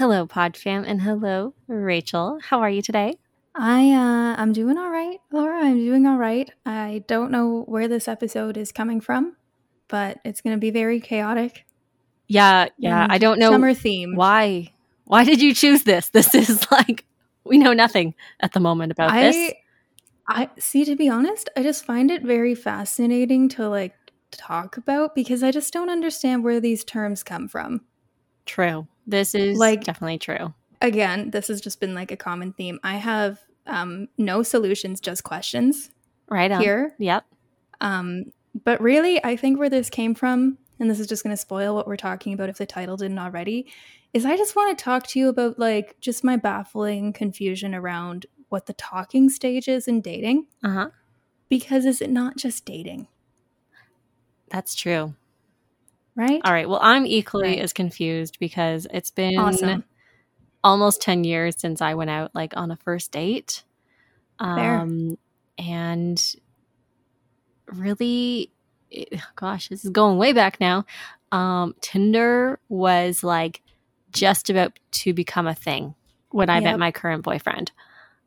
Hello, PodFam, and hello, Rachel. How are you today? I uh I'm doing all right, Laura. I'm doing all right. I don't know where this episode is coming from, but it's going to be very chaotic. Yeah, yeah. I don't know Summer theme. why. Why did you choose this? This is like we know nothing at the moment about I this. I see to be honest, I just find it very fascinating to like talk about because I just don't understand where these terms come from. True. This is Like- definitely true. Again, this has just been like a common theme. I have um no solutions, just questions Right on. here. Yep. Um, but really, I think where this came from, and this is just going to spoil what we're talking about if the title didn't already, is I just want to talk to you about like just my baffling confusion around what the talking stage is in dating. Uh huh. Because is it not just dating, That's true. Right? All right. Well, I'm equally Right. as confused because it's been Awesome. almost 10 years since I went out like on a first date. Fair. Um and really it- gosh, this is going way back now. Um Tinder was like just about to become a thing when I met my current boyfriend.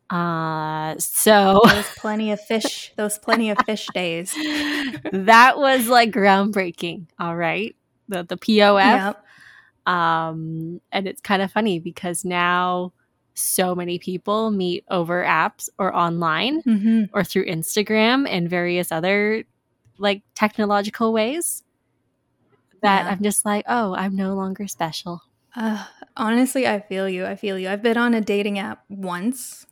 Uh so Those plenty of fish, those plenty of fish days. that was like groundbreaking, all right? The the POF Yep. um, and it's kind of funny because now so many people meet over apps or online hmm or through Instagram and various other like technological ways that Yeah. I'm just like, oh, I'm no longer special. Uh, honestly, I feel you. I feel you. I've been on a dating app once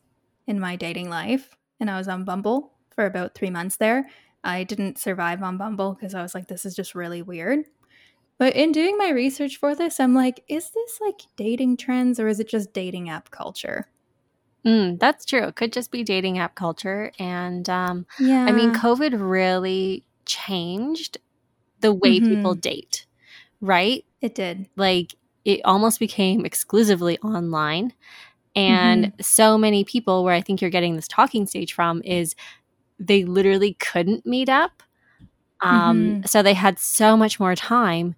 in my dating life, and I was on Bumble for about three months there. I didn't survive on Bumble because I was like, this is just really weird. But in doing my research for this, I'm like, is this like dating trends or is it just dating app culture? Mm, that's true. It could just be dating app culture. And um, Yeah. I mean, COVID really changed the way people Mhm. date, right? it did. like it almost became exclusively online and so many people where i think you're getting this talking stage from is they literally couldn't meet up um, so they had so much more time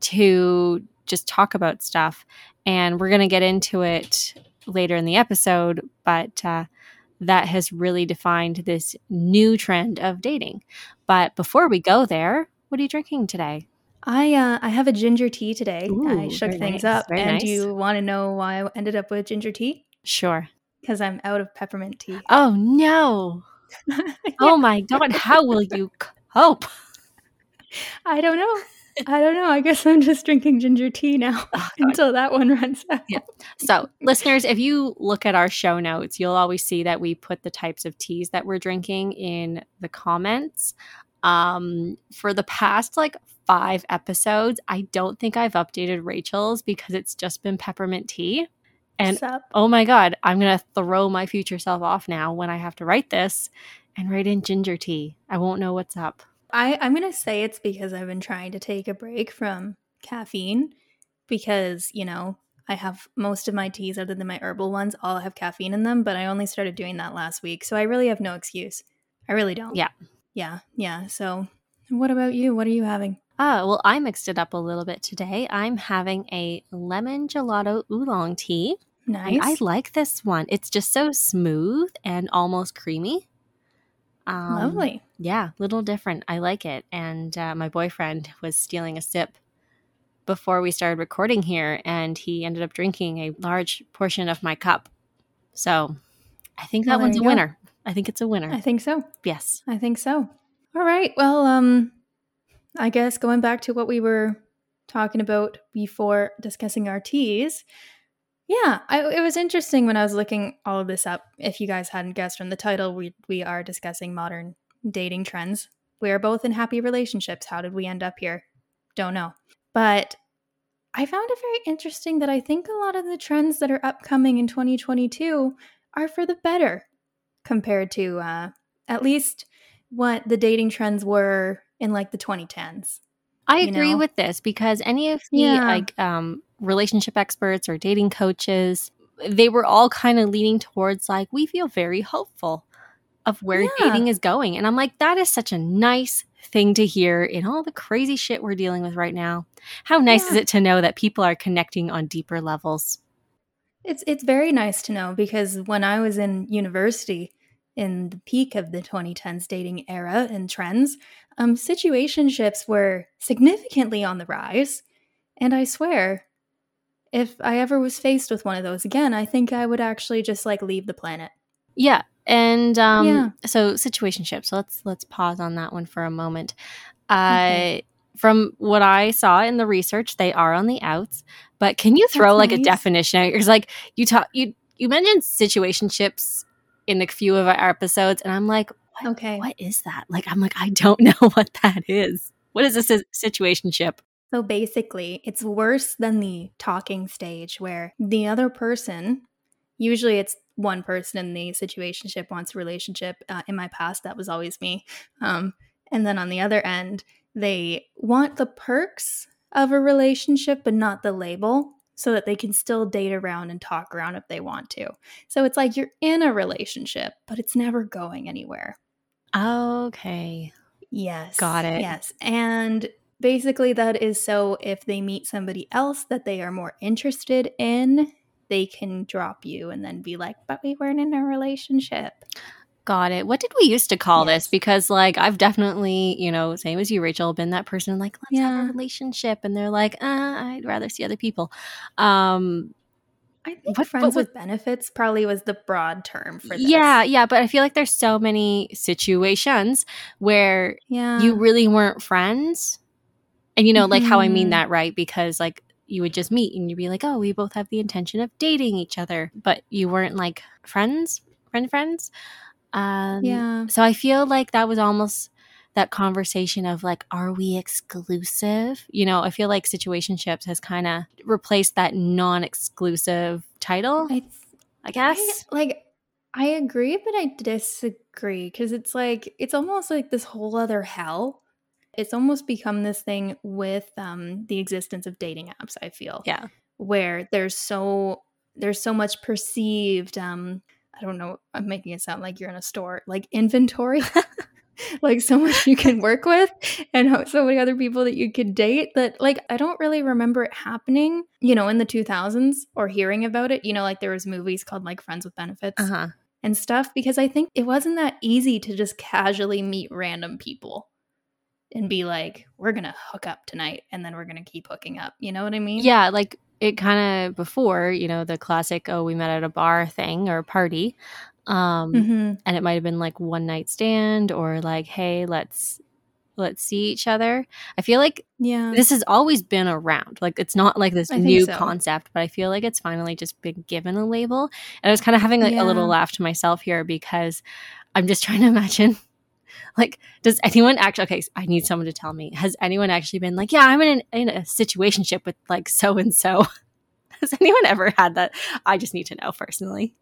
to just talk about stuff and we're going to get into it later in the episode but uh, that has really defined this new trend of dating but before we go there what are you drinking today I uh, I have a ginger tea today. I shook things nice, up. and nice. do you want to know why I ended up with ginger tea? sure Because I'm out of peppermint tea. oh no Oh my god, how will you cope? I don't know. I don't know. I guess I'm just drinking ginger tea now Oh, until that one runs out. Yeah. So, listeners, if you look at our show notes, you'll always see that we put the types of teas that we're drinking in the comments. Um, for the past like five episodes, I don't think I've updated Rachel's because it's just been peppermint tea. And oh my god, I'm gonna throw my future self off now when I have to write this and write in ginger tea. I won't know what's up. I, I'm going to say it's because I've been trying to take a break from caffeine because, you know, I have most of my teas, other than my herbal ones, all have caffeine in them, but I only started doing that last week. So I really have no excuse. I really don't. Yeah. Yeah. Yeah. So what about you? What are you having? Ah, well, I mixed it up a little bit today. I'm having a lemon gelato oolong tea. Nice. I like this one. It's just so smooth and almost creamy. Um, Lovely. Yeah, little different. I like it. And uh, my boyfriend was stealing a sip before we started recording here, and he ended up drinking a large portion of my cup. So I think that Well, one's a go. winner. I think it's a winner. I think so. yes. I think so. All right. Well, um, I guess going back to what we were talking about before discussing our teas. Yeah, I, it was interesting when I was looking all of this up. If you guys hadn't guessed from the title, we we are discussing modern dating trends. We are both in happy relationships. How did we end up here? Don't know. But I found it very interesting that I think a lot of the trends that are upcoming in 2022 are for the better compared to uh, at least what the dating trends were in like the 2010s. I agree know? with this because any of the Yeah. like um, relationship experts or dating coaches, they were all kind of leaning towards like we feel very hopeful of where Yeah. dating is going, and I'm like that is such a nice thing to hear in all the crazy shit we're dealing with right now. How nice is it to know that people are connecting on deeper levels? It's it's very nice to know because when I was in university in the peak of the 2010s dating era and trends, um, situationships were significantly on the rise. And I swear, if I ever was faced with one of those again, I think I would actually just like leave the planet. Yeah. And um Yeah. so situationship. So let's let's pause on that one for a moment. Uh Okay. from what I saw in the research, they are on the outs. But can you throw That's like a nice. definition? Because like you talk you you mentioned situationships in a few of our episodes, and I'm like, what, Okay. what is that? Like I'm like, I don't know what that is. What is a si- situationship? So basically, it's worse than the talking stage where the other person, usually it's one person in the situationship wants a relationship. Uh, in my past, that was always me. Um, and then on the other end, they want the perks of a relationship, but not the label, so that they can still date around and talk around if they want to. So it's like you're in a relationship, but it's never going anywhere. Okay. Yes. Got it. Yes. And basically, that is so if they meet somebody else that they are more interested in, they can drop you and then be like, but we weren't in a relationship. Got it. What did we used to call this? Because like I've definitely, you know, same as you, Rachel, been that person like, let's have a relationship, and they're like, uh, I'd rather see other people. Um, I think What- friends but with benefits probably was the broad term for this. yeah, yeah, but I feel like there's so many situations where Yeah. you really weren't friends, and you know, like how I mean Mhm. that, right? Because like you would just meet and you'd be like, oh, we both have the intention of dating each other, but you weren't like friends, friend friends. Um, yeah. So I feel like that was almost that conversation of like, are we exclusive? You know, I feel like situationships has kind of replaced that non-exclusive title. I, I guess. I like I agree, but I disagree because it's like it's almost like this whole other hell. It's almost become this thing with um, the existence of dating apps. I feel, Yeah. where there's so there's so much perceived. Um, I don't know. I'm making it sound like you're in a store, like inventory. like so much you can work with and so many other people that you could date that like i don't really remember it happening you know in the 2000s or hearing about it you know like there was movies called like friends with benefits Uh huh. and stuff because i think it wasn't that easy to just casually meet random people and be like we're gonna hook up tonight and then we're gonna keep hooking up you know what i mean Yeah, like it kind of before, you know, the classic "oh, we met at a bar" thing or party, um, hmm and it might have been like one night stand or like, hey, let's let's see each other. I feel like yeah this has always been around. Like it's not like this I new so. concept, but I feel like it's finally just been given a label. And I was kind of having like a little laugh to myself here because I'm just trying to imagine like does anyone actually okay, I need someone to tell me. Has anyone actually been like, yeah, I'm in, an, in a situationship with like so and so? Has anyone ever had that? I just need to know personally.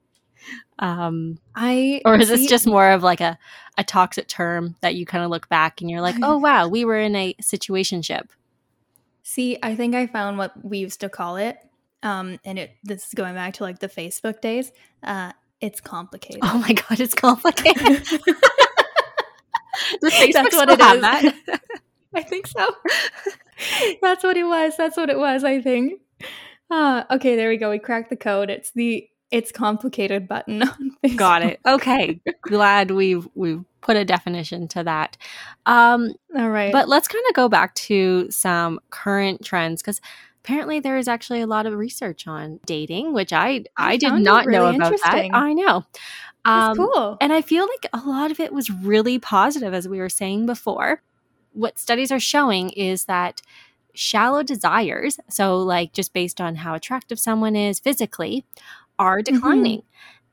Um i or is this just more of like a a toxic term that you kind of look back and you're like, "Oh wow, we were in a situationship." See, I think I found what we used to call it. Um, and it this is going back to like the Facebook days. Uh, it's complicated. Oh my god, it's complicated. That's what it is. that? I think so. That's what it was. That's what it was, I think. Uh, okay, there we go. We cracked the code. It's the it's complicated button. Got it. Okay, glad we've we've put a definition to that. Um, All right. but let's kind of go back to some current trends because apparently there is actually a lot of research on dating, which I I, I did not know really about that. I know. Um, cool. And I feel like a lot of it was really positive, as we were saying before. What studies are showing is that shallow desires, so like just based on how attractive someone is physically, are declining.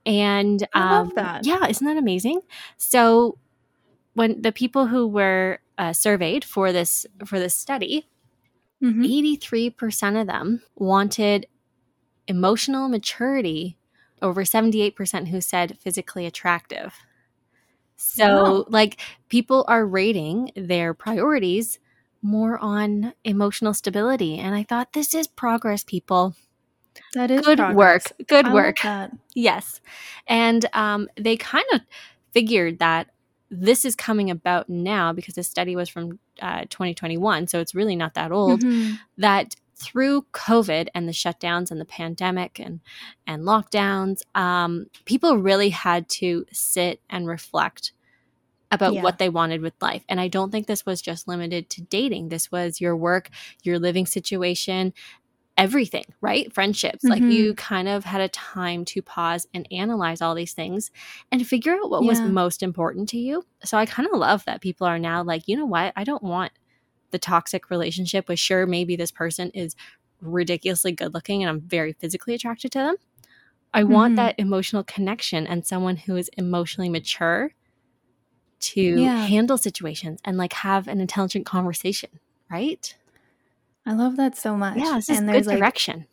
And Mm-hmm. I love um, that. yeah, isn't that amazing? So when the people who were uh, surveyed for this for this study, Mhm. 83% of them wanted emotional maturity over 78% who said physically attractive. So, Wow. like, people are rating their priorities more on emotional stability. And I thought, this is progress, people. That is Good progress. work. Good I work. that. Yes. And um, they kind of figured that this is coming about now because the study was from uh, 2021. So it's really not that old Mhm. that through COVID and the shutdowns and the pandemic and and lockdowns, um, people really had to sit and reflect about Yeah. what they wanted with life. And I don't think this was just limited to dating. This was your work, your living situation, everything, right? Friendships. Like Mhm. you kind of had a time to pause and analyze all these things and figure out what was most important to you. So I kind of love that people are now like, you know what? I don't want the toxic relationship with sure maybe this person is ridiculously good looking and I'm very physically attracted to them. I want Mhm. that emotional connection and someone who is emotionally mature to Yeah. handle situations and like have an intelligent conversation, right? I love that so much. Yeah, is and good there's like direction.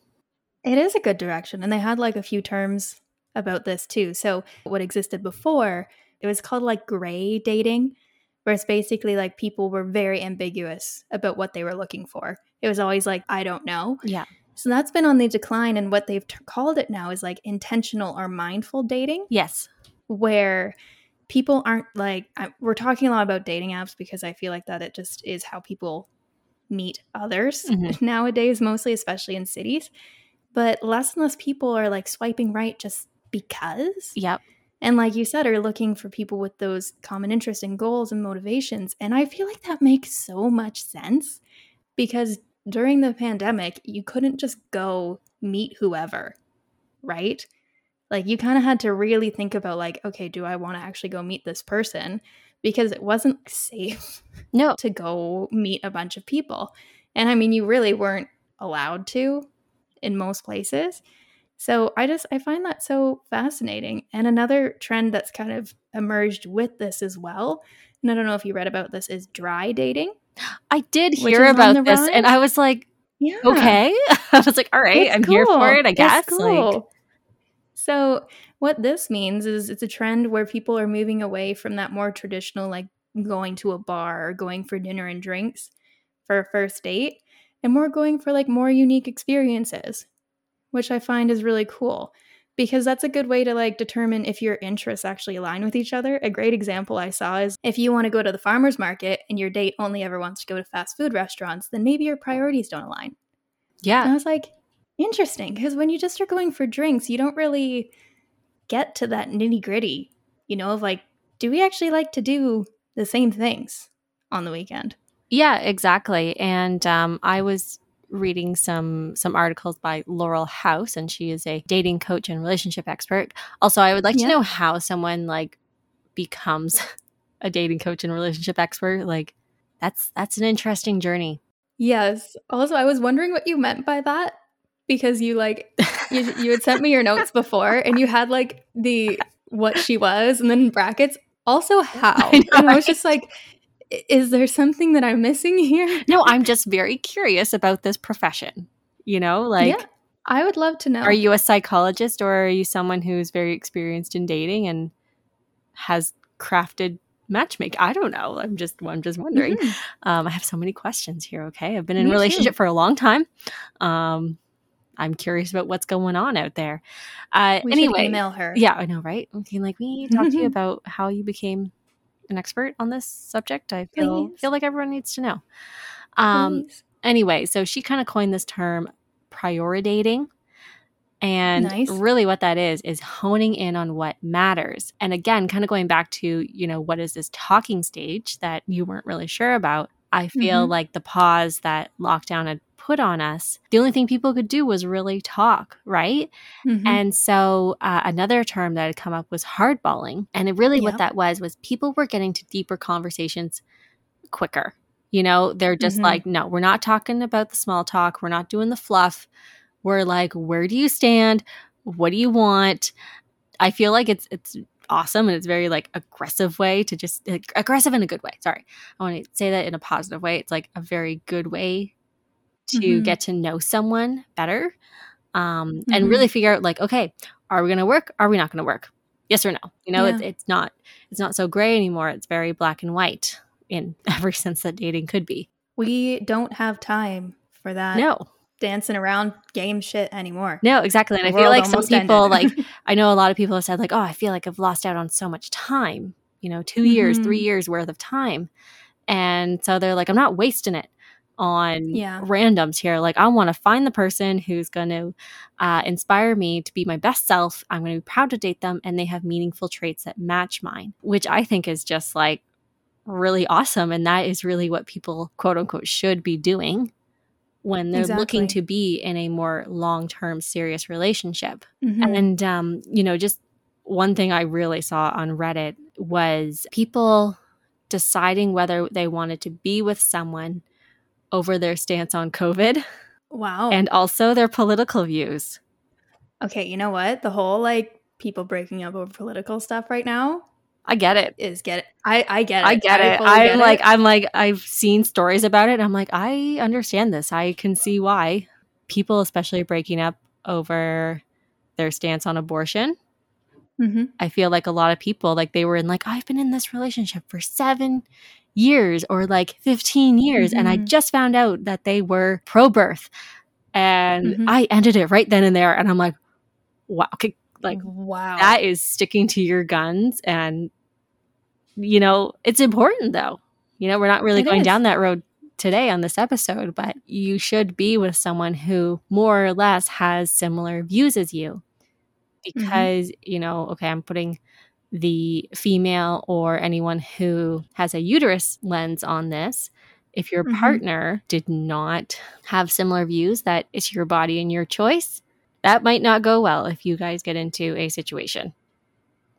It is a good direction. And they had like a few terms about this too. So, what existed before, it was called like gray dating, where it's basically like people were very ambiguous about what they were looking for. It was always like, I don't know. Yeah. So, that's been on the decline. And what they've t- called it now is like intentional or mindful dating, Yes. where people aren't like, I, we're talking a lot about dating apps because I feel like that it just is how people meet others Mhm. nowadays, mostly, especially in cities but less and less people are like swiping right just because. Yep. And like you said, are looking for people with those common interests and goals and motivations. And I feel like that makes so much sense because during the pandemic, you couldn't just go meet whoever, right? Like you kind of had to really think about like, okay, do I want to actually go meet this person? Because it wasn't safe No. to go meet a bunch of people. And I mean, you really weren't allowed to in most places. So I just I find that so fascinating. And another trend that's kind of emerged with this as well, and I don't know if you read about this is dry dating. I did hear about this and? I was like, Yeah. okay. I was like, all right, It's I'm here for it, I guess. Like so what this means is it's a trend where people are moving away from that more traditional like going to a bar or going for dinner and drinks for a first date and more going for like more unique experiences which i find is really cool because that's a good way to like determine if your interests actually align with each other a great example i saw is if you want to go to the farmers market and your date only ever wants to go to fast food restaurants then maybe your priorities don't align and yeah. I was like, interesting, because when you just are going for drinks, you don't really get to that nitty gritty, you know, of like, do we actually like to do the same things on the weekend? Yeah, exactly. And um, I was reading some some articles by Laurel House, and she is a dating coach and relationship expert. Also, I would like Yeah. to know how someone like becomes a dating coach and relationship expert. Like that's that's an interesting journey. Yes. Also, I was wondering what you meant by that because you like, you, you had sent me your notes before and you had like the what she was and then brackets, also how. I know, and I was just like, is there something that I'm missing here? No, I'm just very curious about this profession. You know, like yeah, I would love to know. are you a psychologist or are you someone who's very experienced in dating and has crafted matchmaking? I don't know. I'm just I'm just wondering. Mhm. Um, I have so many questions here. Okay, I've been in Me a too. relationship for a long time. Um, I'm curious about what's going on out there. Uh, We anyway, email her. yeah, I know, right? Okay, like we to talk to you Mhm. about how you became an expert on this subject. I feel Please. feel like everyone needs to know. Um, Please. anyway, so she kind of coined this term priority dating. And Nice. really what that is is honing in on what matters. And again, kind of going back to, you know, what is this talking stage that you weren't really sure about? I feel Mhm. like the pause that lockdown had put on us, the only thing people could do was really talk, right? Mhm. And so uh, another term that had come up was hardballing. And it really what that was was people were getting to deeper conversations quicker. You know, they're just Mhm. like, no, we're not talking about the small talk. We're not doing the fluff. We're like, where do you stand? What do you want? I feel like it's it's awesome and it's very like aggressive way to just like, aggressive in a good way. Sorry. I want to say that in a positive way. It's like a very good way to Mhm. get to know someone better. Um, Mhm. and really figure out like, okay, are we going to work? Are we not going to work? Yes or no? You know, it's Yeah. it's not it's not so gray anymore. It's very black and white in every sense that dating could be. we don't have time for that No, dancing around game shit anymore. no, exactly. And The I feel like some people, like. I know a lot of people have said, like, oh, I feel like I've lost out on so much time. You know, 2 years, Mhm. three years worth of time, and so they're like, I'm not wasting it. On Yeah. randoms here. Like, I want to find the person who's going to uh, inspire me to be my best self. I'm going to be proud to date them, and they have meaningful traits that match mine, which I think is just like really awesome. And that is really what people, quote unquote, should be doing when they're looking to be in a more long term, serious relationship. Mhm. And, um, you know, just one thing I really saw on Reddit was people deciding whether they wanted to be with someone over their stance on COVID wow. and also their political views. okay, you know what? The whole like people breaking up over political stuff right now I get it. is get it. I I get it. I get it. I'm get like, it. I'm like, I've seen stories about it. And I'm like, I understand this. I can see why people, especially breaking up over their stance on abortion. Mhm. I feel like a lot of people, like they were in, like, I've been in this relationship for seven years or like 15 years. And I Mhm. just found out that they were pro birth. And Mhm. I ended it right then and there. And I'm like, wow. Okay. Like, wow. that is sticking to your guns and you know it's important though you know we're not really It going is. down that road today on this episode but you should be with someone who more or less has similar views as you because you know okay i'm putting the female or anyone who has a uterus lens on this if your Mhm. partner did not have similar views that it's your body and your choice that might not go well if you guys get into a situation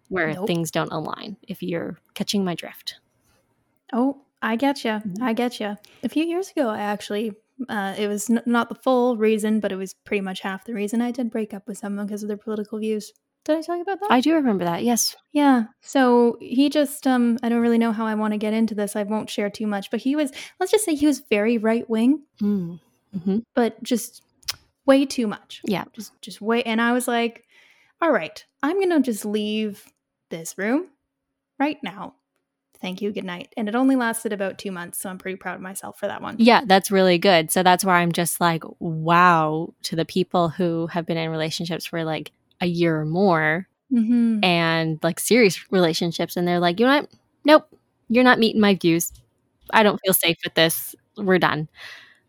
where Nope. things don't align if you're catching my drift Oh, I get you. Mhm. I get you. A few years ago, I actually, uh, it was n- not the full reason, but it was pretty much half the reason I did break up with someone because of their political views. Did I tell you about that? i do remember that yes yeah. So he just, um, I don't really know how I want to get into this. I won't share too much, but he was, let's just say he was very right wing, mm. hmm but just way too much. yeah Just, just way. And I was like, all right, I'm going to just leave this room right now. Thank you. Good night. And it only lasted about two months. So I'm pretty proud of myself for that one. yeah that's really good so that's where i'm just like wow to the people who have been in relationships for like a year or more Mm-hmm. and like serious relationships and they're like you know what nope you're not meeting my views i don't feel safe with this we're done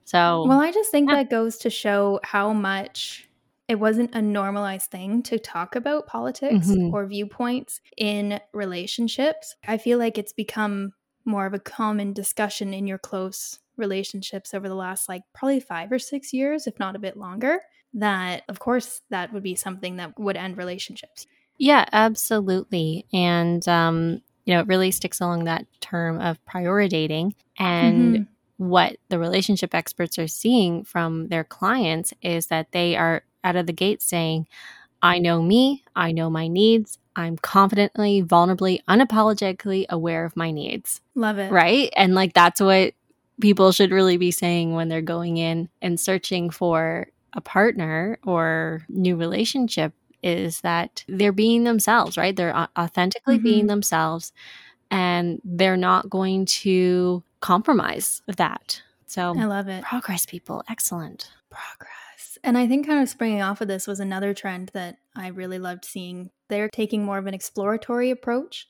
so Well, I just think Yeah. that goes to show how much it wasn't a normalized thing to talk about politics Mhm. or viewpoints in relationships. I feel like it's become more of a common discussion in your close relationships over the last like probably 5 or 6 years, if not a bit longer. That of course that would be something that would end relationships. Yeah, absolutely. And, um, you know, it really sticks along that term of priority dating. And Mhm. what the relationship experts are seeing from their clients is that they are out of the gate saying, I know me, I know my needs, I'm confidently, vulnerably, unapologetically aware of my needs. love it. Right. And like that's what people should really be saying when they're going in and searching for a partner or new relationship is that they're being themselves, right? They're authentically being Mhm. themselves and they're not going to compromise that. So, I love it. progress, people. Excellent. progress. And I think kind of springing off of this was another trend that I really loved seeing. They're taking more of an exploratory approach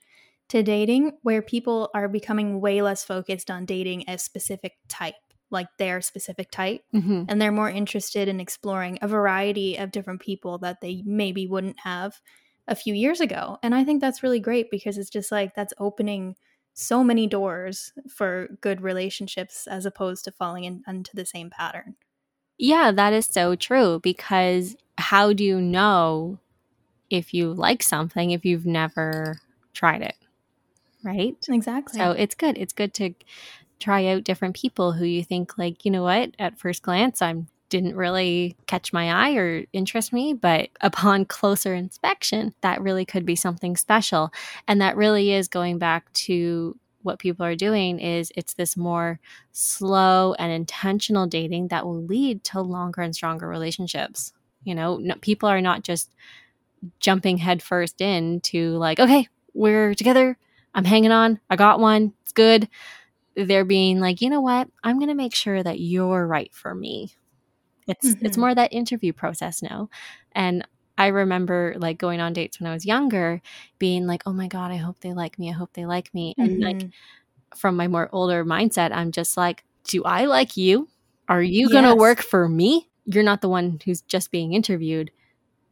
to dating where people are becoming way less focused on dating a specific type, like their specific type, hmm and they're more interested in exploring a variety of different people that they maybe wouldn't have a few years ago. And I think that's really great because it's just like that's opening so many doors for good relationships as opposed to falling in, into the same pattern. Yeah, that is so true because how do you know if you like something if you've never tried it? Right? Exactly. So it's good. It's good to try out different people who you think like, you know what, at first glance I didn't really catch my eye or interest me, but upon closer inspection, that really could be something special. And that really is going back to what people are doing is it's this more slow and intentional dating that will lead to longer and stronger relationships. You know, no, people are not just jumping headfirst in to like, okay, we're together. I'm hanging on. I got one. It's good. They're being like, you know what? I'm going to make sure that you're right for me. It's it's Mhm. more that interview process now. And I remember like going on dates when I was younger, being like, oh my God, I hope they like me. I hope they like me. And like Mhm. from my more older mindset, I'm just like, do I like you? Are you going to work for me? You're not the one who's just being interviewed.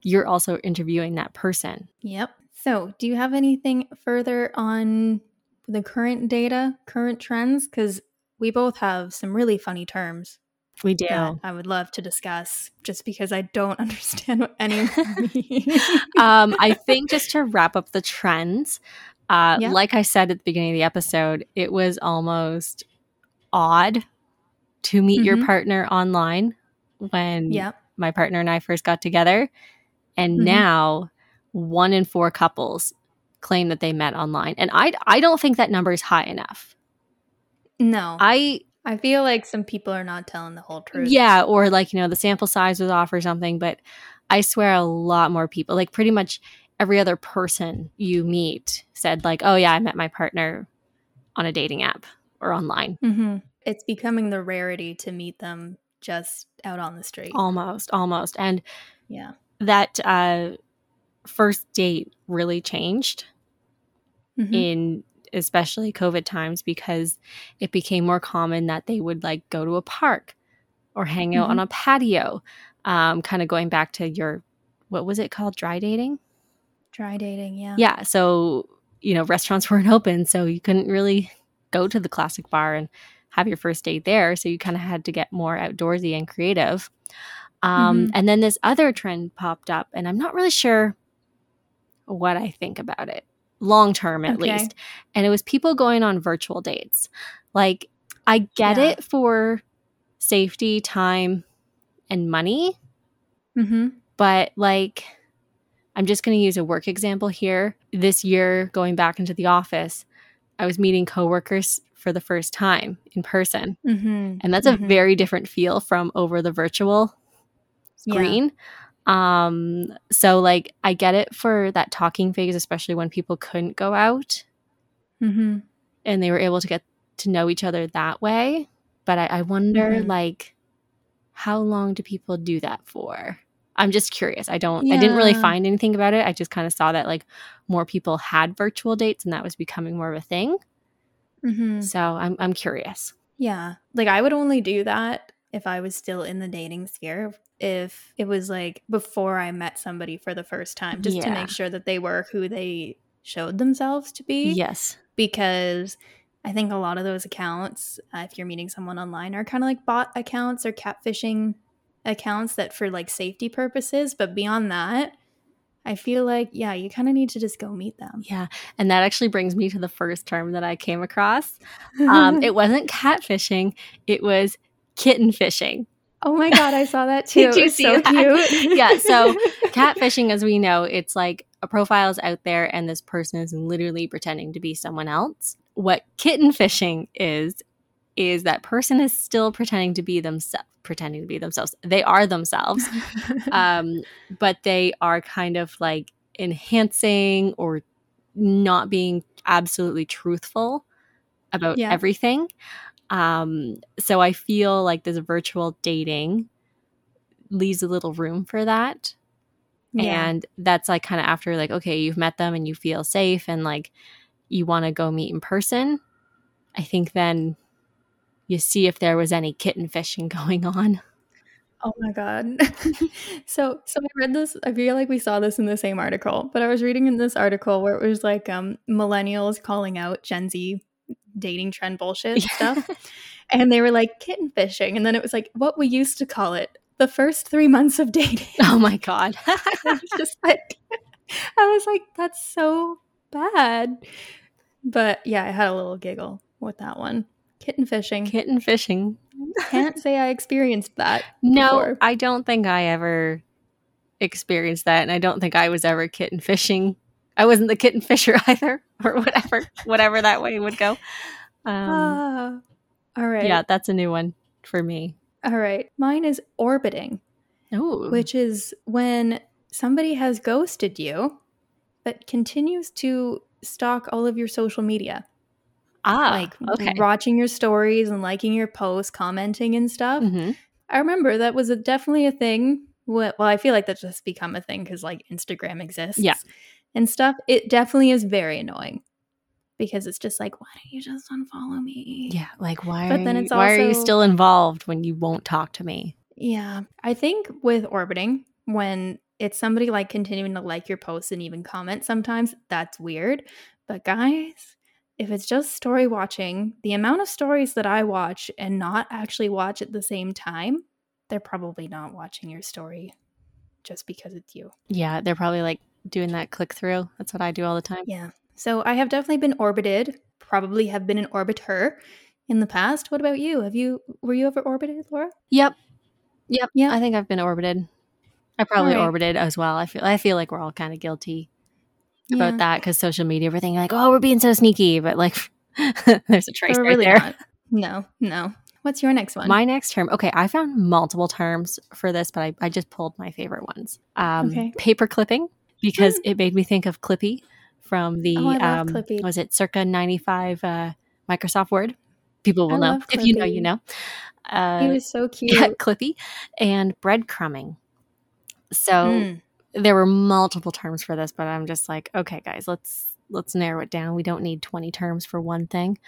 You're also interviewing that person. Yep. So, do you have anything further on the current data, current trends? Because we both have some really funny terms We do. that I would love to discuss just because I don't understand what any of them mean. um, I think just to wrap up the trends, uh, Yeah. like I said at the beginning of the episode, it was almost odd to meet your Mhm. partner online when yep. my partner and I first got together. And Mhm. now one in four couples claim that they met online. And I, I don't think that number is high enough. No. I, I feel like some people are not telling the whole truth. Yeah, or like, you know, the sample size was off or something, but I swear a lot more people, like pretty much every other person you meet said like, "Oh yeah, I met my partner on a dating app or online." hmm It's becoming the rarity to meet them just out on the street. Almost, almost. And Yeah. that uh first date really changed Mhm. in especially COVID times because it became more common that they would like go to a park or hang out on Mhm. a patio. Um, kind of going back to your what was it called? Dry dating? Dry dating. Yeah. Yeah. So, you know, restaurants weren't open, so you couldn't really go to the classic bar and have your first date there. So you kind of had to get more outdoorsy and creative. Um, Mhm. And then this other trend popped up, and I'm not really sure what I think about it long term, at Okay. least. And it was people going on virtual dates. Like, I get Yeah. it for safety, time, and money, Mm-hmm. but like i'm just going to use a work example here this year going back into the office i was meeting coworkers for the first time in person Mm-hmm. and that's a Mhm. very different feel from over the virtual Yeah. Um so like i get it for that talking phase especially when people couldn't go out Mm-hmm. and they were able to get to know each other that way but i, I wonder Mhm. like how long do people do that for i'm just curious i don't i didn't really find anything about it i just kind of saw that like more people had virtual dates and that was becoming more of a thing Mm-hmm. so i'm, I'm curious Yeah. Like I would only do that if I was still in the dating sphere. If it was like before I met somebody for the first time, just to make sure that they were who they showed themselves to be. yes Because I think a lot of those accounts, uh, if you're meeting someone online, are kind of like bot accounts or catfishing accounts that for like safety purposes. But beyond that, I feel like, yeah, you kind of need to just go meet them. yeah and that actually brings me to the first term that i came across um, it wasn't catfishing it was kitten fishing oh my God, I saw that too. Did you see so that? cute. Yeah, so catfishing as we know it's like a profile is out there and this person is literally pretending to be someone else what kitten fishing is is that person is still pretending to be themselves pretending to be themselves they are themselves um, but they are kind of like enhancing or not being absolutely truthful about Yeah. everything um, so i feel like this virtual dating leaves a little room for that Yeah. and that's like kind of after like okay you've met them and you feel safe and like you want to go meet in person i think then you see if there was any kitten fishing going on Oh my god. so so I read this I feel like we saw this in the same article, but I was reading in this article where it was like um millennials calling out Gen Z dating trend bullshit stuff. And they were like kitten fishing and then it was like what we used to call it the first 3 months of dating. oh my god I was just like I was like that's so bad. But yeah, I had a little giggle with that one. Kitten fishing. kitten fishing Can't say I experienced that. no before. i don't think i ever experienced that and i don't think i was ever kitten fishing i wasn't the kitten fisher either or whatever whatever that way would go um, Ah. All right. yeah that's a new one for me All right. Mine is orbiting, oh which is when somebody has ghosted you but continues to stalk all of your social media. ah like okay watching your stories and liking your posts, commenting and stuff. Mhm. I remember that was a, definitely a thing. Well, well, I feel like that's just become a thing because like Instagram exists. Yeah. And stuff. It definitely is very annoying. because it's just like, why don't you just unfollow me? Yeah, like why? But then you- it's why are you still involved when you won't talk to me? Yeah. I think with orbiting, when it's somebody like continuing to like your posts and even comment sometimes, that's weird. But guys, if it's just story watching, the amount of stories that I watch and not actually watch at the same time, they're probably not watching your story just because it's you. Yeah, they're probably like doing that click through. That's what I do all the time. Yeah. So I have definitely been orbited, probably have been an orbiter in the past. What about you? Have you were you ever orbited, Laura? Yep. Yep. Yeah. I think I've been orbited. I probably Alright. orbited as well. I feel I feel like we're all kind of guilty Yeah. about that because social media, everything like, oh, we're being so sneaky, but like, there's a trace we're right really there. not. No, no. What's your next one? My next term, okay, I found multiple terms for this, but I, I just pulled my favorite ones. Um, Okay. Paper clipping, because Mm. it made me think of Clippy from the, Oh, um, Clippy. was it circa 95 uh, Microsoft Word? People will I know. If you know, you know. he Uh, was so cute. yeah, Clippy and breadcrumbing. So Mm. there were multiple terms for this, but I'm just like, okay, guys, let's let's narrow it down. We don't need 20 terms for one thing.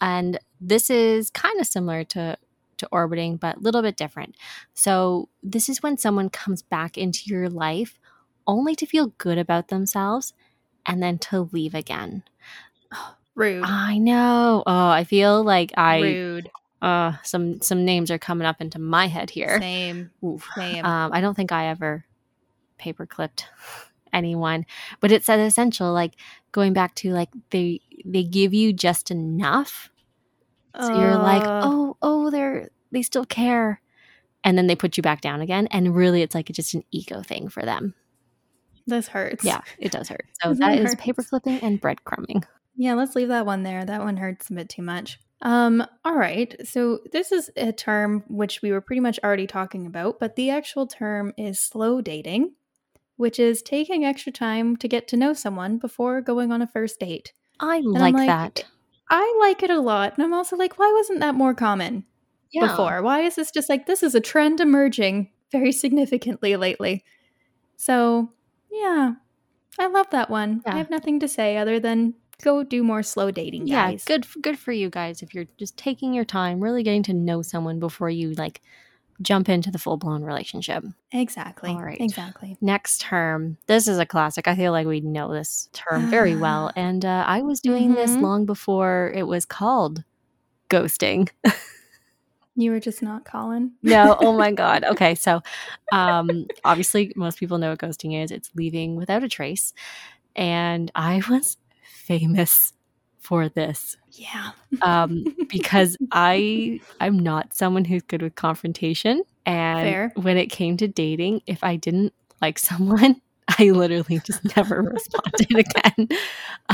And this is kind of similar to to orbiting, but a little bit different. So this is when someone comes back into your life only to feel good about themselves and then to leave again. Rude. I know. Oh, I feel like I Rude. uh some some names are coming up into my head here. Same. Oof. Same. Um, I don't think I ever paper clipped anyone, but it's that essential, like going back to like they they give you just enough, so you're like, Uh, oh oh, they're they still care, and then they put you back down again, and really it's like just an ego thing for them. This hurts. Yeah, it does hurt. So that one is paper clipping and breadcrumbing. Yeah, let's leave that one there. That one hurts a bit too much. Um, all right. So this is a term which we were pretty much already talking about, but the actual term is slow dating, which is taking extra time to get to know someone before going on a first date. I like, like, that. I like it a lot, and I'm also like, why wasn't that more common Yeah. before? Why is this just like this is a trend emerging very significantly lately? So, yeah. I love that one. Yeah. I have nothing to say other than go do more slow dating, Yeah, good good for you guys if you're just taking your time, really getting to know someone before you like jump into the full blown relationship. Exactly. All right. Exactly. Next term, this is a classic. I feel like we know this term very well, and uh, I was doing this Mhm. long before it was called ghosting. You were just not calling. No, oh my god. Okay, so um, obviously most people know what ghosting is. It's leaving without a trace, and I was famous for this Yeah. um, because I I'm not someone who's good with confrontation. And Fair. when it came to dating, if I didn't like someone, I literally just never responded again.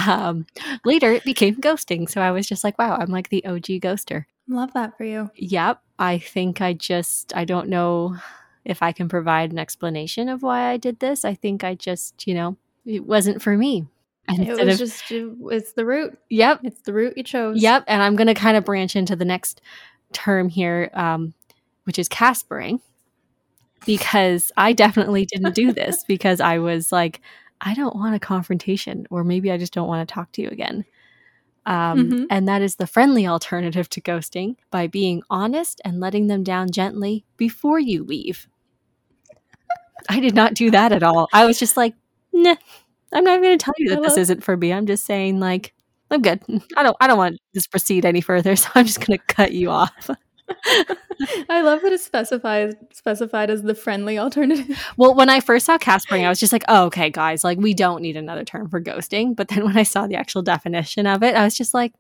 Um, later, it became ghosting, so I was just like, "Wow, I'm like the OG ghoster." Love that for you. Yep, I think I just I don't know if I can provide an explanation of why I did this. I think I just you know it wasn't for me. And It was of just it- it's the route. yep, It's the route you chose. Yep, and I'm going to kind of branch into the next term here, um, which is Caspering, because I definitely didn't do this because I was like, I don't want a confrontation, or maybe I just don't want to talk to you again. Um, Mhm. And that is the friendly alternative to ghosting by being honest and letting them down gently before you leave. I did not do that at all. I was just like, nah, I'm not even going to tell you that this isn't for me. I'm just saying, like, I'm good. I don't. I don't want this to proceed any further, so I'm just going to cut you off. I love that it's specified specified as the friendly alternative. Well, when I first saw Caspering, I was just like, oh, okay, guys, like we don't need another term for ghosting. But then when I saw the actual definition of it, I was just like,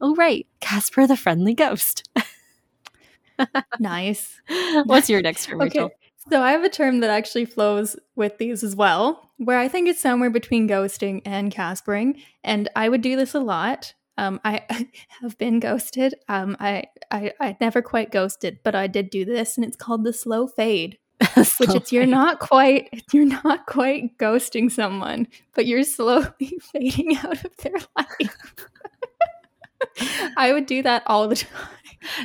oh, right, Casper the friendly ghost. nice. What's your next term, Rachel? Okay. So I have a term that actually flows with these as well, where I think it's somewhere between ghosting and caspering, and I would do this a lot. Um, I have been ghosted. Um, I, I I never quite ghosted, but I did do this, and it's called the slow fade. Which it's you're not quite you're not quite ghosting someone, but you're slowly fading out of their life. I would do that all the time.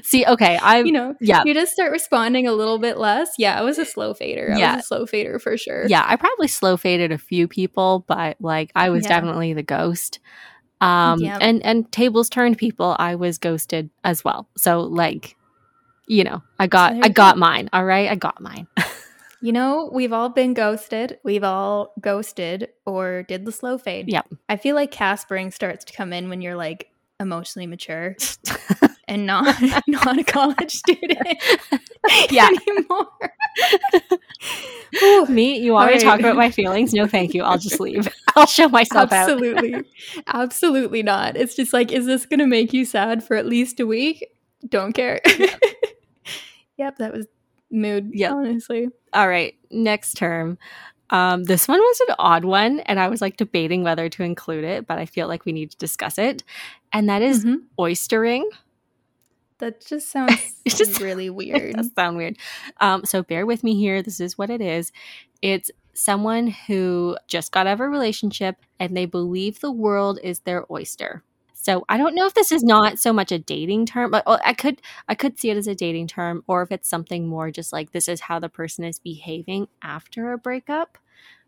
See, okay, I You know, yeah. you just start responding a little bit less. Yeah, I was a slow fader. I Yeah. was a slow fader for sure. Yeah, I probably slow faded a few people, but like I was Yeah. definitely the ghost. Um, Yep. and and tables turned people. I was ghosted as well. So like, you know, I got there I got go. mine. All right, I got mine. You know, we've all been ghosted. We've all ghosted or did the slow fade. Yep. I feel like Caspering starts to come in when you're like emotionally mature and not not a college student Yeah. anymore. Me, you want me to talk about my feelings? No, thank you. I'll just leave. I'll show myself out. Absolutely. Absolutely not. It's just like, is this going to make you sad for at least a week? Don't care. Yep, that was mood, Yep. honestly. All right, next term. Um, this one was an odd one, and I was like debating whether to include it, but I feel like we need to discuss it. And that is Mhm. oystering. That just sounds It just- really It weird. does sound weird. Um, so bear with me here. This is what it is. It's someone who just got out of a relationship and they believe the world is their oyster. So I don't know if this is not so much a dating term, but well, I could I could see it as a dating term, or if it's something more just like this is how the person is behaving after a breakup,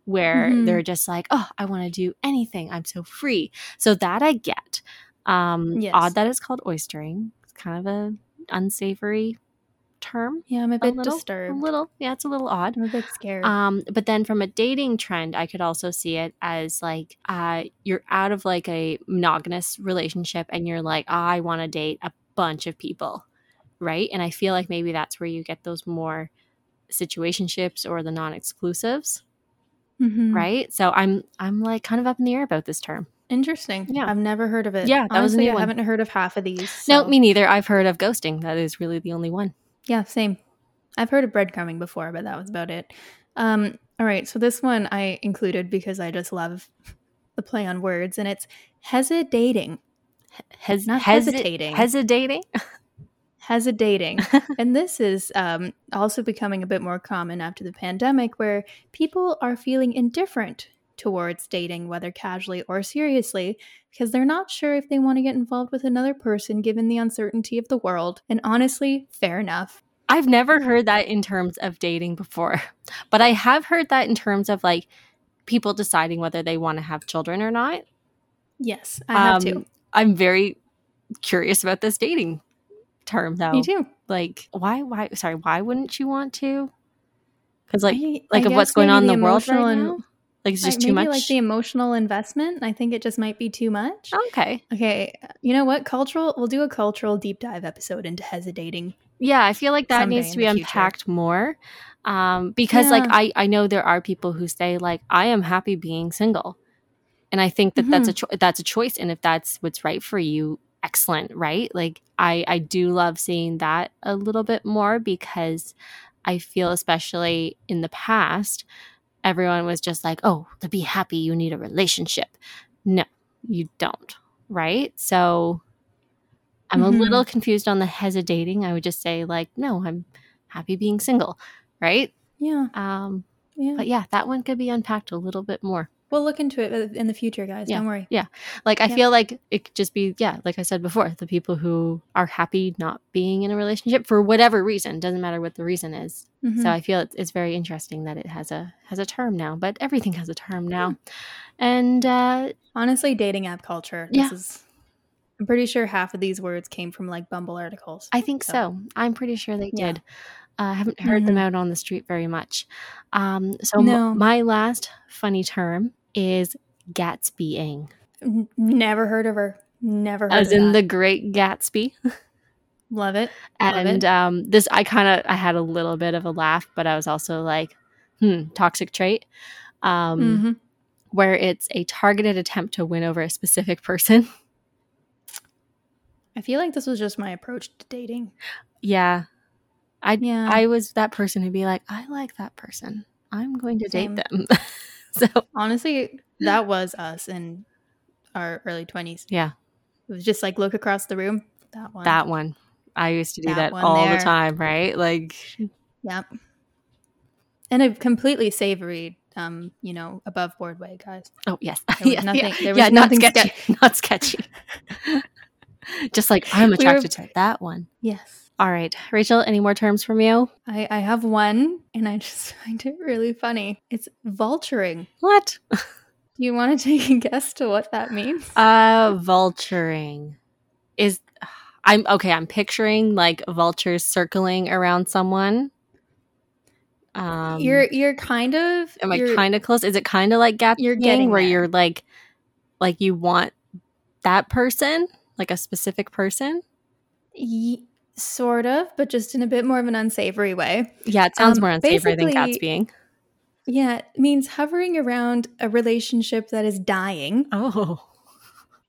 where Mhm. they're just like, oh, I want to do anything. I'm so free. So that I get. Um, Yes. Odd that it's called oystering. It's kind of a unsavory term. Yeah, I'm a A bit little, disturbed. a little, yeah, it's a little odd. I'm a bit scared. Um, but then from a dating trend, I could also see it as like uh, you're out of like a monogamous relationship and you're like, I want to date a bunch of people, right? And I feel like maybe that's where you get those more situationships or the non-exclusives, Mhm. right? So I'm I'm like kind of up in the air about this term. Interesting. Yeah. I've never heard of it. Yeah, that was a Honestly, new I one. haven't heard of half of these. No, me neither. I've heard of ghosting. That is really the only one. Yeah, same. I've heard of breadcrumbing before, but that was about it. Um, all right, so this one I included because I just love the play on words, and it's hesidating. Hes- Not hesi- hesidating. Hesidating. Hesidating. and this is um, also becoming a bit more common after the pandemic, where people are feeling indifferent towards dating, whether casually or seriously, because they're not sure if they want to get involved with another person given the uncertainty of the world. And honestly, fair enough. I've never heard that in terms of dating before, but I have heard that in terms of like people deciding whether they want to have children or not. Yes, I have Um, to. I'm very curious about this dating term though. Me too. Like why why sorry, why wouldn't you want to? Cuz like I- like I of what's going on in maybe the world right and- now? Like it's just too maybe much. like the emotional investment. I think it just might be too much. okay. Okay, you know what? Cultural. We'll do a cultural deep dive episode into hesidating. Yeah, I feel like that needs to be the future. unpacked more. Um, because like I, I know there are people who say like I am happy being single. And I think that that's a Mm-hmm. cho- that's a choice and if that's what's right for you, excellent, right? Like I I do love seeing that a little bit more because I feel especially in the past everyone was just like, "Oh, to be happy you need a relationship." No, you don't, right? So I'm Mhm. a little confused on the hesidating. I would just say like, no, I'm happy being single, right? Yeah, Um, yeah. but yeah, that one could be unpacked a little bit more. We'll look into it in the future, guys. Yeah. Don't worry. Yeah. Like I Yeah. feel like it could just be yeah, like I said before, the people who are happy not being in a relationship for whatever reason, doesn't matter what the reason is. Mhm. So I feel it's, it's very interesting that it has a has a term now, but everything has a term now. And uh Honestly, dating app culture. This Yeah. is. I'm pretty sure half of these words came from like Bumble articles. I think so. So- I'm pretty sure they Yeah. did. Uh, I haven't heard them Mhm. out on the street very much. Um, so m- my last funny term is Gatsbying, never heard of her. Never heard of her. as in that. the Great Gatsby. Love it. Love and it. um, this, I kind of, I had a little bit of a laugh, but I was also like, hmm, toxic trait, um, Mhm. where it's a targeted attempt to win over a specific person. I feel like this was just my approach to dating. yeah, I, Yeah. I was that person who'd be like, I like that person. I'm going to Same. date them. so Honestly, that was us in our early 20s. yeah. It was just like look across the room. That one. That one. I used to do That that, all there. the time, right? Like, Yep. In a completely savory, um, you know, above board way, guys. oh yes, yeah, nothing- yeah, there was yeah, not nothing sketchy, not sketchy. Just like I'm We were- attracted to that one. Yes. All right, Rachel. Any more terms from you? I, I have one and I just find it really funny. It's vulturing. What? Do you want to take a guess to what that means? Uh, vulturing is. I'm okay. I'm picturing like vultures circling around someone. Um, you're you're kind of am I kind of close? Is it kind of like Gatsby You're getting where there. you're like, like you want that person, like a specific person? y- sort of, but just in a bit more of an unsavory way. Yeah, it sounds Um, more unsavory than basically- Gatsbying. Yeah, it means hovering around a relationship that is dying, Oh,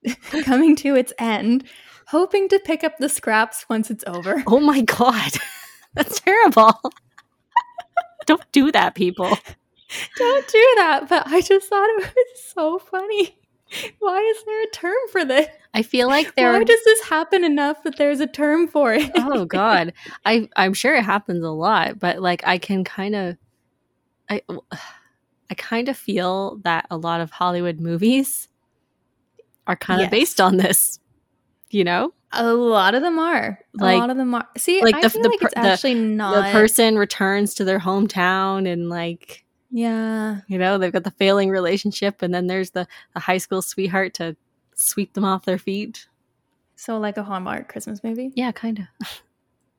coming to its end, hoping to pick up the scraps once it's over. oh my god, that's terrible. Don't do that, people. Don't do that, but I just thought it was so funny. Why is there a term for this? I feel like there. Why does this happen enough that there's a term for it? oh god i i'm sure it happens a lot but like i can kind of i i kind of feel that a lot of hollywood movies are kind of Yes. based on this you know A lot of them are. Like- a lot of them are. See, like I the- feel the like it's actually not. the person returns to their hometown and like yeah, you know they've got the failing relationship and then there's the, the high school sweetheart to sweep them off their feet so like a Hallmark Christmas movie. yeah kind of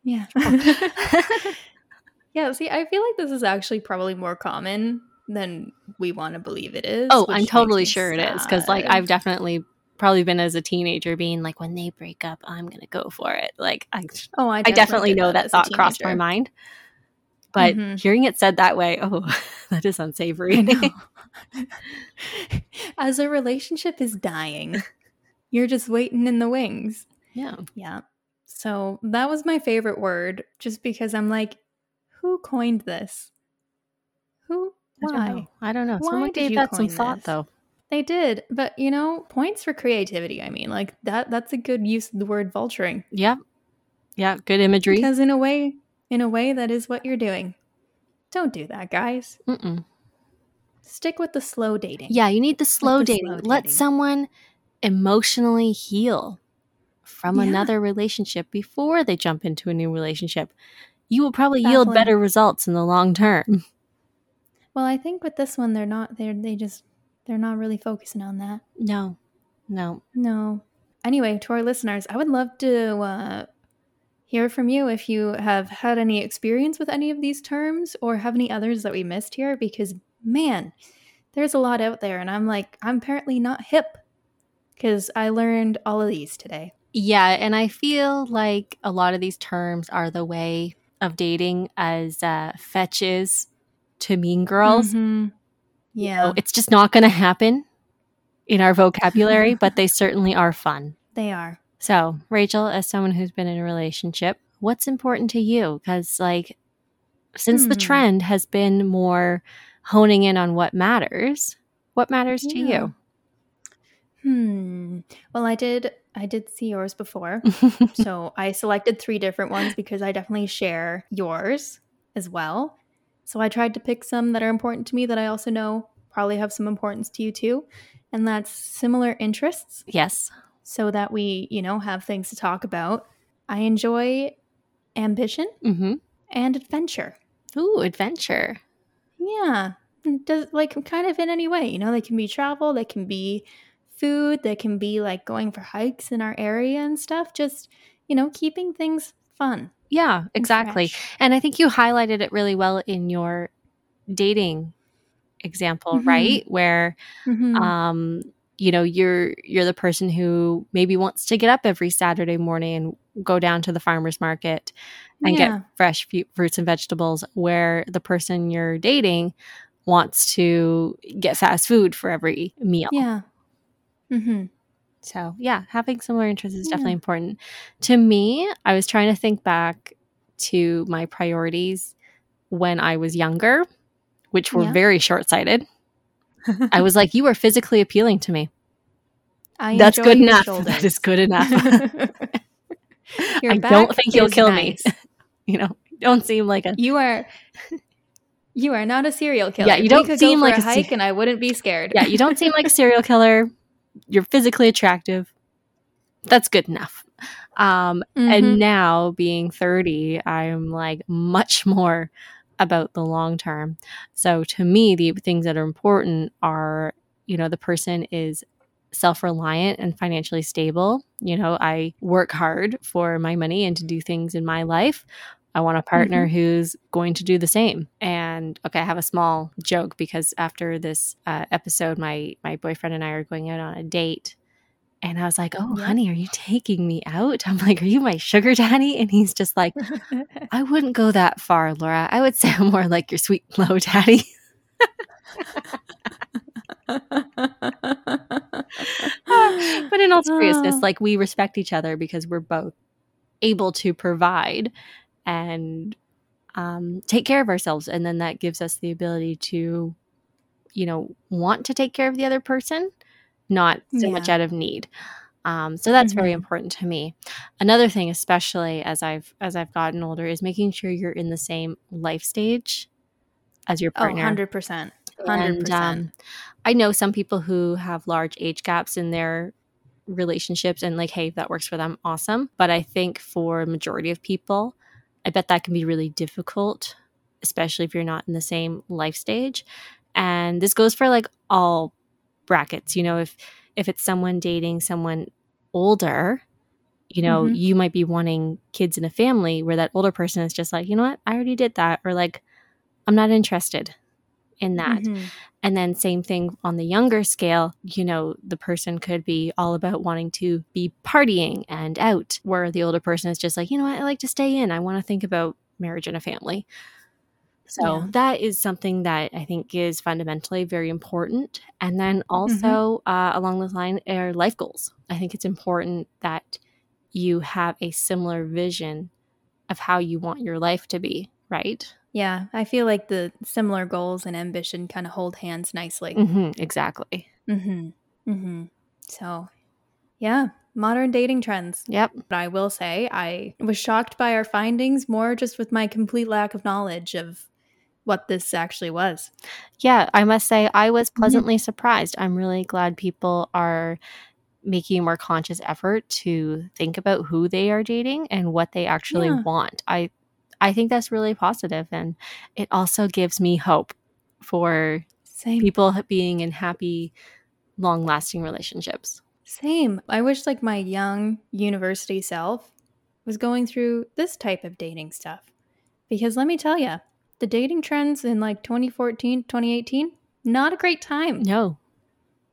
Yeah. yeah. See, I feel like this is actually probably more common than we want to believe it is. oh i'm totally sure it is because like i've definitely probably been as a teenager being like when they break up i'm gonna go for it like i Oh, I I definitely know that a thought crossed my mind. But Mhm. hearing it said that way, oh, that is unsavory. As a relationship is dying, you're just waiting in the wings. yeah. Yeah. So that was my favorite word, just because I'm like, who coined this? Who? I don't Why? know. I don't know. Why Someone gave that some coin thought though. They did, but you know, points for creativity. I mean, like that. That's a good use of the word vulturing Yeah. Yeah. Good imagery. because, in a way, in a way, that is what you're doing. Don't do that, guys. Mm-mm. Stick with the slow dating. Yeah. You need the slow the dating. slow Let dating. someone emotionally heal from Yeah. another relationship before they jump into a new relationship. You will probably yield better results in the long term. Well, I think with this one, they're not. They're they just they're not really focusing on that. No. No. No. Anyway, to our listeners, I would love to uh, hear from you if you have had any experience with any of these terms or have any others that we missed here because, man, there's a lot out there. And I'm like, I'm apparently not hip because I learned all of these today. Yeah, and I feel like a lot of these terms are the way of dating as uh, fetch is to mean girls. Mhm. Yeah, So it's just not going to happen in our vocabulary, but they certainly are fun. they are. So, Rachel, as someone who's been in a relationship, what's important to you? Because, like, since the Hmm. trend has been more honing in on what matters, what matters to you? Hmm. Well, I did. I did see yours before. so I selected three different ones because I definitely share yours as well. So I tried to pick some that are important to me that I also know probably have some importance to you too. And that's similar interests yes. so that we, you know, have things to talk about. I enjoy ambition hmm and adventure. Ooh, adventure. Yeah. Does like kind of in any way, you know, they can be travel, they can be food, they can be like going for hikes in our area and stuff. Just, you know, keeping things fun. Yeah, exactly. fresh. And I think you highlighted it really well in your dating example, Mhm. right? Where Mhm. um you know, you're you're the person who maybe wants to get up every Saturday morning and go down to the farmers market and Yeah. get fresh fu- fruits and vegetables where the person you're dating wants to get fast food for every meal. Yeah. Mm-hmm. So, yeah, having similar interests is definitely Yeah. important. To me, I was trying to think back to my priorities when I was younger, which were Yeah. very short sighted. I was like, you are physically appealing to me. I That's good enough. shoulders. That is good enough. I don't think you'll kill nice. me. You know, don't seem like a. You are. You are not a serial killer. Yeah, you don't seem like a a se- hike, and I wouldn't be scared. Yeah, you don't seem like a serial killer. You're physically attractive. That's good enough. Um, Mhm. And now, being 30, I'm like much more about the long term. So, to me, the things that are important are you know, the person is self reliant and financially stable. You know, I work hard for my money and to do things in my life. I want a partner mm-hmm. who's going to do the same. And okay, I have a small joke because after this uh, episode, my my boyfriend and I are going out on a date, and I was like, "Oh, yeah. honey, are you taking me out?" I'm like, "Are you my sugar daddy?" And he's just like, "I wouldn't go that far, Laura. I would say I'm more like your sweet low daddy." but in all seriousness, like we respect each other because we're both able to provide and um, take care of ourselves. And then that gives us the ability to, you know, want to take care of the other person, not so yeah. much out of need. Um, so that's mm-hmm. very important to me. Another thing, especially as I've as I've gotten older, is making sure you're in the same life stage as your oh, partner. Oh, 100%. 100%. And, um, I know some people who have large age gaps in their relationships and like, hey, that works for them, awesome. But I think for majority of people, I bet that can be really difficult, especially if you're not in the same life stage. And this goes for like all brackets. You know, if if it's someone dating someone older, you know, mm-hmm. you might be wanting kids in a family where that older person is just like, you know what, I already did that, or like, I'm not interested in that. Mm-hmm. And then, same thing on the younger scale, you know, the person could be all about wanting to be partying and out, where the older person is just like, you know what, I like to stay in. I want to think about marriage and a family. So yeah. that is something that I think is fundamentally very important. And then also mm-hmm. uh, along those lines are life goals. I think it's important that you have a similar vision of how you want your life to be, right? Yeah, I feel like the similar goals and ambition kind of hold hands nicely. Mm-hmm, exactly. Mm-hmm. Mm-hmm. So, yeah, modern dating trends. Yep. But I will say, I was shocked by our findings more just with my complete lack of knowledge of what this actually was. Yeah, I must say, I was mm-hmm. pleasantly surprised. I'm really glad people are making a more conscious effort to think about who they are dating and what they actually yeah. want. I I think that's really positive and it also gives me hope for Same. people being in happy long-lasting relationships. Same. I wish like my young university self was going through this type of dating stuff. Because let me tell you, the dating trends in like 2014, 2018, not a great time. No.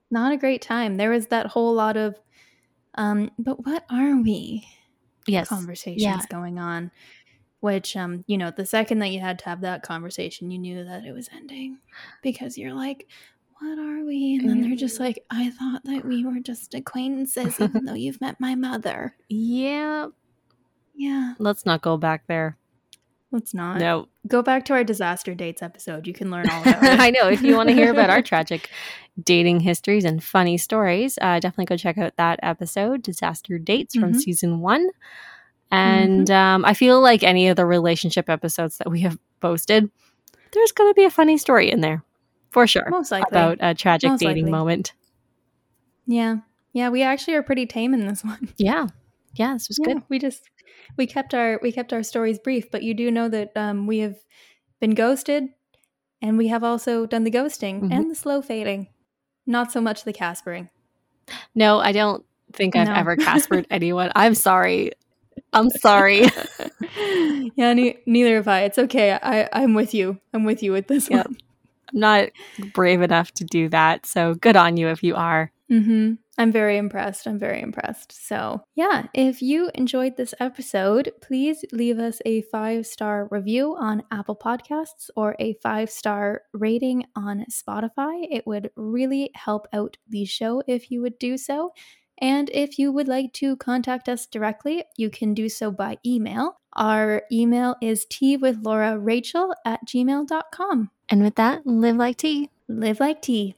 Not a great time. There was that whole lot of um but what are we? Yes. conversations yeah. going on which um you know the second that you had to have that conversation you knew that it was ending because you're like what are we? And then they're just like i thought that we were just acquaintances even though you've met my mother. Yeah. Yeah. Let's not go back there. Let's not. No. Go back to our disaster dates episode. You can learn all about it. i know. If you want to hear about our tragic dating histories and funny stories uh, definitely go check out that episode disaster dates from mm-hmm. season one and mm-hmm. um, I feel like any of the relationship episodes that we have posted, there's going to be a funny story in there for sure. Most likely. About a tragic Most dating likely. moment. Yeah. Yeah. We actually are pretty tame in this one. Yeah. Yeah. This was yeah, good. We just, we kept our, we kept our stories brief, but you do know that um, we have been ghosted and we have also done the ghosting mm-hmm. and the slow fading. Not so much the Caspering. No, I don't think I've no. ever Caspered anyone. I'm sorry. I'm sorry. yeah, ne- neither have I. It's okay. I, I'm with you. I'm with you with this yep. one. I'm not brave enough to do that. So good on you if you are. Mm-hmm. I'm very impressed. I'm very impressed. So, yeah, if you enjoyed this episode, please leave us a five star review on Apple Podcasts or a five star rating on Spotify. It would really help out the show if you would do so. And if you would like to contact us directly, you can do so by email. Our email is tea with Laura Rachel at gmail.com. And with that, live like tea. Live like tea.